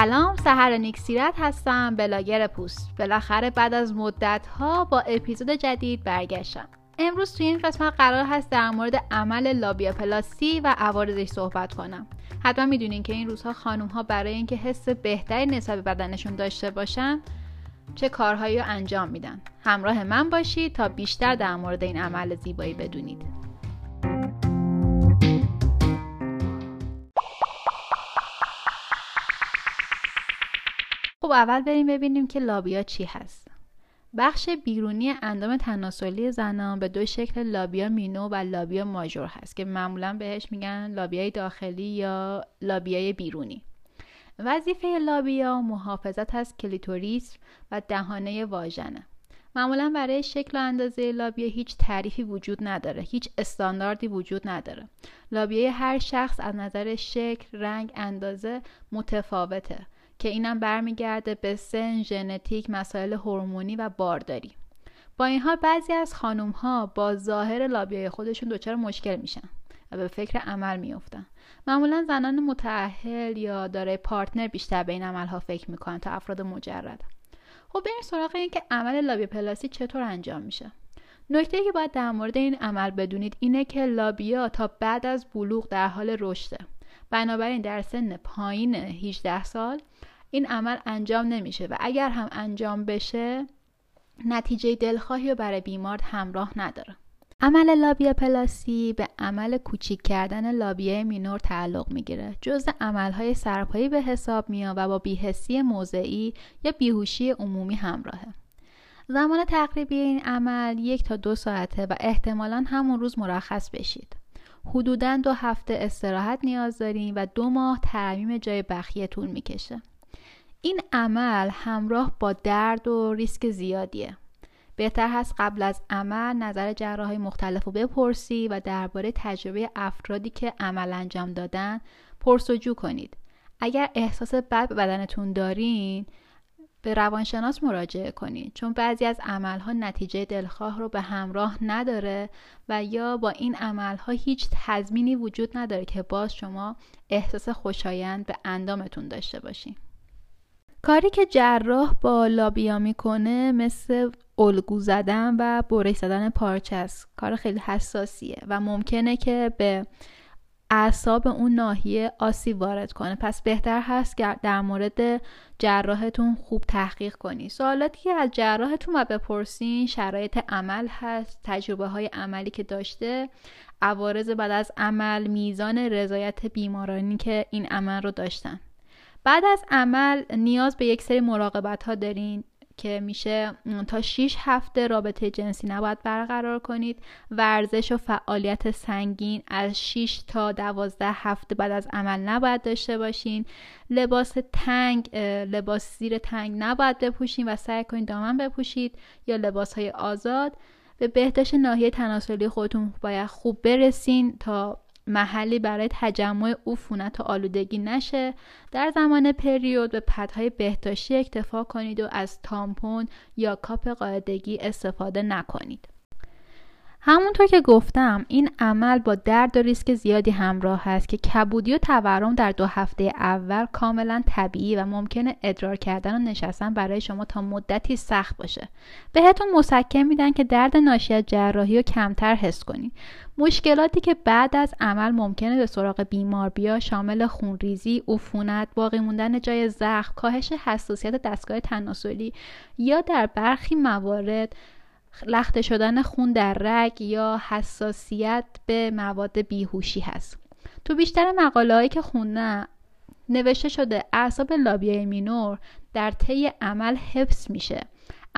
سلام سهر نیکسیرت هستم بلاگر پوست. بالاخره بعد از مدت ها با اپیزود جدید برگشتم. امروز توی این قسمت قرار هست در مورد عمل لابیا پلاسی و عوارضش صحبت کنم. حتما می‌دونین که این روزها خانوم ها برای اینکه حس بهتری نسبت به بدنشون داشته باشن چه کارهایی رو انجام میدن. همراه من باشید تا بیشتر در مورد این عمل زیبایی بدونید. خب اول بریم ببینیم که لابیا چی هست. بخش بیرونی اندام تناسلی زنان به دو شکل لابیا مینو و لابیا ماژور هست که معمولا بهش میگن لابیای داخلی یا لابیای بیرونی. وظیفه لابیا محافظت از کلیتوریس و دهانه واژنه. معمولا برای شکل و اندازه لابیا هیچ تعریفی وجود نداره هیچ استانداردی وجود نداره. لابیای هر شخص از نظر شکل رنگ اندازه متفاوته. که اینم برمیگرده به سن ژنتیک مسائل هورمونی و بارداری. با این حال بعضی از خانوم ها با ظاهر لابیای خودشون دچار مشکل میشن و به فکر عمل میافتن. معمولا زنان متأهل یا دارای پارتنر بیشتر به این عملها فکر می‌کنن تا افراد مجرد. خب بریم سراغ این که عمل لابیا پلاسی چطور انجام میشه. نکته که باید در مورد این عمل بدونید اینه که لابیا تا بعد از بلوغ در حال رشده. بنابراین در سن پایین 18 سال این عمل انجام نمیشه و اگر هم انجام بشه نتیجه دلخواهی رو برای بیمار همراه نداره. عمل لابیا پلاسی به عمل کوچیک کردن لابیه مینور تعلق می‌گیره. جزء عملهای سرپایی به حساب میاد و با بیهسی موضعی یا بیهوشی عمومی همراهه. زمان تقریبی این عمل یک تا دو ساعته و احتمالا همون روز مرخص بشید. حدودا دو هفته استراحت نیاز داریم و دو ماه ترمیم جای بخیه طول می‌کشه. این عمل همراه با درد و ریسک زیادیه. بهتر هست قبل از عمل نظر جراح مختلف رو بپرسی و درباره تجربه افرادی که عمل انجام دادن پرسجو کنید. اگر احساس بد به بدنتون دارین به روانشناس مراجعه کنید چون بعضی از عملها نتیجه دلخواه رو به همراه نداره و یا با این عملها هیچ تضمینی وجود نداره که باز شما احساس خوشایند به اندامتون داشته باشین کاری که جراح با لابیا می‌کنه مثل الگو زدن و برش زدن پارچه است. کار خیلی حساسیه و ممکنه که به اعصاب اون ناحیه آسیب وارد کنه. پس بهتر هست که در مورد جراحتون خوب تحقیق کنی. سوالاتی که از جراحتون و بپرسین شرایط عمل هست تجربه های عملی که داشته عوارض بعد از عمل میزان رضایت بیمارانی که این عمل رو داشتن. بعد از عمل نیاز به یک سری مراقبت ها دارین. که میشه تا 6 هفته رابطه جنسی نباید برقرار کنید. ورزش و فعالیت سنگین از 6 تا 12 هفته بعد از عمل نباید داشته باشین. لباس تنگ لباس زیر تنگ نباید بپوشین و سعی کنید دامن بپوشید یا لباس های آزاد. به بهداشت ناحیه تناسلی خودتون باید خوب برسین تا محلی برای تجمع عفونت و آلودگی نشه. در زمان پریود به پدهای بهداشتی اکتفا کنید و از تامپون یا کاپ قاعدگی استفاده نکنید. همونطور که گفتم این عمل با درد و ریسک زیادی همراه هست که کبودی و تورم در دو هفته اول کاملا طبیعی و ممکنه ادرار کردن و نشستن برای شما تا مدتی سخت باشه. بهتون مسکن میدن که درد ناشی از جراحی رو کمتر حس کنید مشکلاتی که بعد از عمل ممکنه به سراغ بیمار بیا شامل خونریزی، عفونت، باقی موندن جای زخم، کاهش حساسیت دستگاه تناسلی یا در برخی موارد لخته شدن خون در رگ یا حساسیت به مواد بیهوشی هست. تو بیشتر مقاله هایی که خونه نوشته شده اعصاب لابیای مینور در طی عمل حفظ میشه.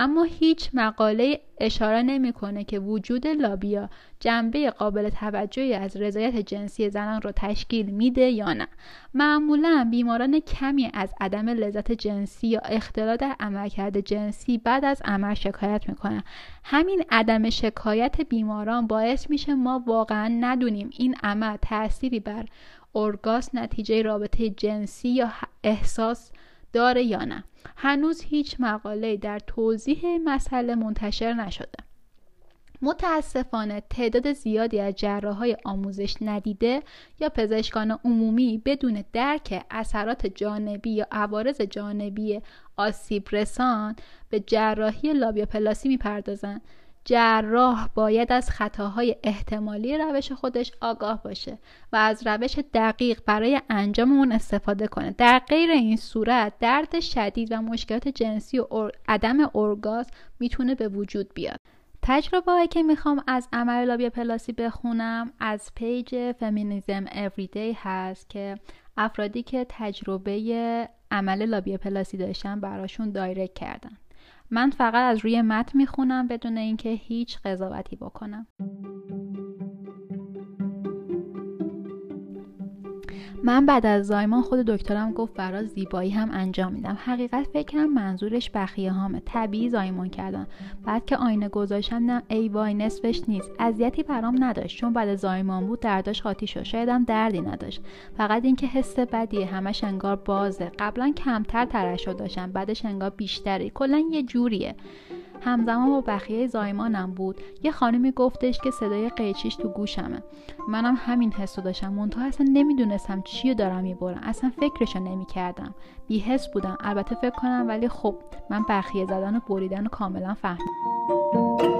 اما هیچ مقاله اشاره نمی‌کنه که وجود لابیا جنبه قابل توجهی از رضایت جنسی زنان رو تشکیل میده یا نه. معمولا بیماران کمی از عدم لذت جنسی یا اختلال در عملکرد جنسی بعد از عمل شکایت می‌کنن. همین عدم شکایت بیماران باعث میشه ما واقعا ندونیم این عمل تأثیری بر ارگاس نتیجه رابطه جنسی یا احساس داره یا نه. هنوز هیچ مقاله در توضیح مسئله منتشر نشده. متاسفانه تعداد زیادی از های آموزش ندیده یا پزشکان عمومی بدون درک اثرات جانبی یا عوارض جانبی آسیب رسان به جراحی لابیاپلاسی می‌پردازند. جراح باید از خطاهای احتمالی روش خودش آگاه باشه و از روش دقیق برای انجام اون استفاده کنه. در غیر این صورت درد شدید و مشکلات جنسی و عدم ارگاسم می‌تونه به وجود بیاد. تجربه هایی که می‌خوام از عمل لابیاپلاستی بخونم از پیج Feminism Everyday هست که افرادی که تجربه عمل لابیاپلاستی داشتن براشون direct کردن. من فقط از روی متن می‌خونم بدون اینکه هیچ قضاوتی بکنم. من بعد از زایمان خود دکترم گفت برای زیبایی هم انجام میدم. حقیقت فکرم منظورش بخیه هامه. طبیعی زایمان کردن. بعد که آینه گذاشتم نه ای وای نصفش نیست. اذیتی برام نداشت. چون بعد زایمان بود درداش خاطی شد. شایدم دردی نداشت. فقط اینکه حس بدیه. همش انگار بازه. قبلا کمتر ترشح داشتم. بعدش انگار بیشتری کلا یه جوریه. همزمان با بخیه زایمانم بود. یه خانمی گفتش که صدای قیچیش تو گوشمه. منم همین حس رو داشتم. منتها اصلا نمی‌دونستم چی دارم می‌برم. اصلا فکرشو نمی‌کردم. بیحس بودم. البته فکر کنم ولی خب من بخیه زدن و بریدن و کاملا فهمیدم.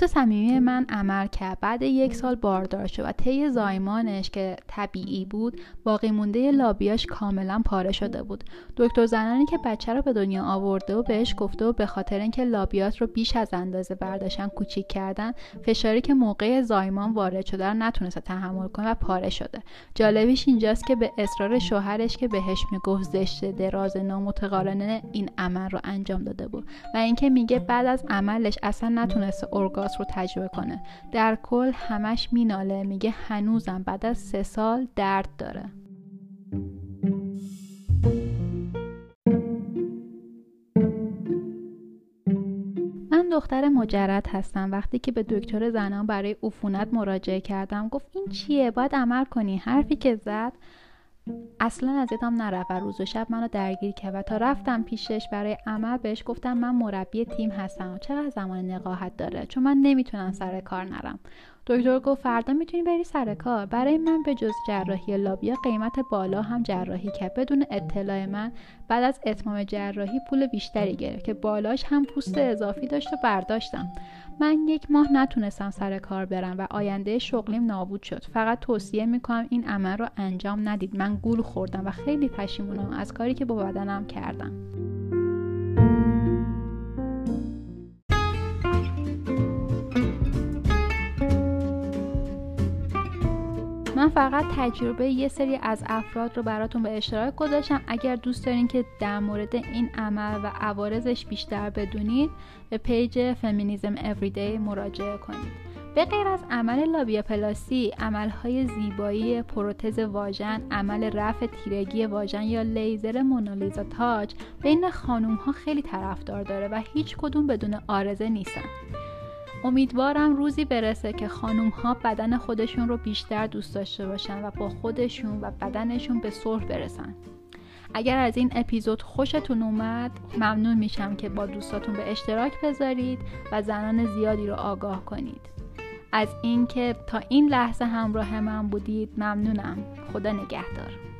دوست صمیمی من عمل کرد. بعد یک سال باردار شد و طی زایمانش که طبیعی بود باقی مونده لابیاش کاملا پاره شده بود. دکتر زنانی که بچه رو به دنیا آورده و بهش گفته و به خاطر اینکه لابیات رو بیش از اندازه برداشتن کوچیک کردن فشاری که موقع زایمان وارد شده رو نتونسته تحمل کنه و پاره شده. جالبیش اینجاست که به اصرار شوهرش که بهش می‌گفت زشت دراز نامتقارنه این عمل رو انجام داده بود. و اینکه میگه بعد از عملش اصلا نتونسته رو تجربه کنه. در کل همش میناله میگه هنوزم بعد از سه سال درد داره. من دختر مجرد هستم. وقتی که به دکتر زنان برای عفونت مراجعه کردم گفت این چیه؟ باید عمل کنی؟ حرفی که زد اصلا از یادم نرفت و روز و شب منو درگیر کرد و تا رفتم پیشش برای عمل بهش گفتم من مربی تیم هستم و چقدر زمان نقاهت داره؟ چون من نمی‌تونم سر کار نرم. دکتر گفت فردا می‌تونی بری سر کار. برای من به جز جراحی لابیا قیمت بالا هم جراحی کرد. بدون اطلاع من بعد از اتمام جراحی پول بیشتری گرفت که بالاش هم پوست اضافی داشت و برداشتم. من یک ماه نتونستم سر کار برم و آینده شغلیم نابود شد. فقط توصیه می‌کنم این عمل رو انجام ندید. من گول خوردم و خیلی پشیمونم از کاری که با بدنم کردم. فقط تجربه یه سری از افراد رو براتون به اشتراک گذاشتم. اگر دوست دارین که در مورد این عمل و عوارضش بیشتر بدونید به پیج Feminism Everyday مراجعه کنید به غیر از عمل لابیاپلاستی عملهای زیبایی پروتز واژن عمل رفع تیرگی واژن یا لیزر MonaLisa Touch بین خانوم ها خیلی طرفدار داره و هیچ کدوم بدون عارضه نیستن. امیدوارم روزی برسه که خانوم ها بدن خودشون رو بیشتر دوست داشته باشن و با خودشون و بدنشون به صلح برسن. اگر از این اپیزود خوشتون اومد ممنون میشم که با دوستاتون به اشتراک بذارید و زنان زیادی رو آگاه کنید. از اینکه تا این لحظه همراه من بودید ممنونم. خدا نگهدار.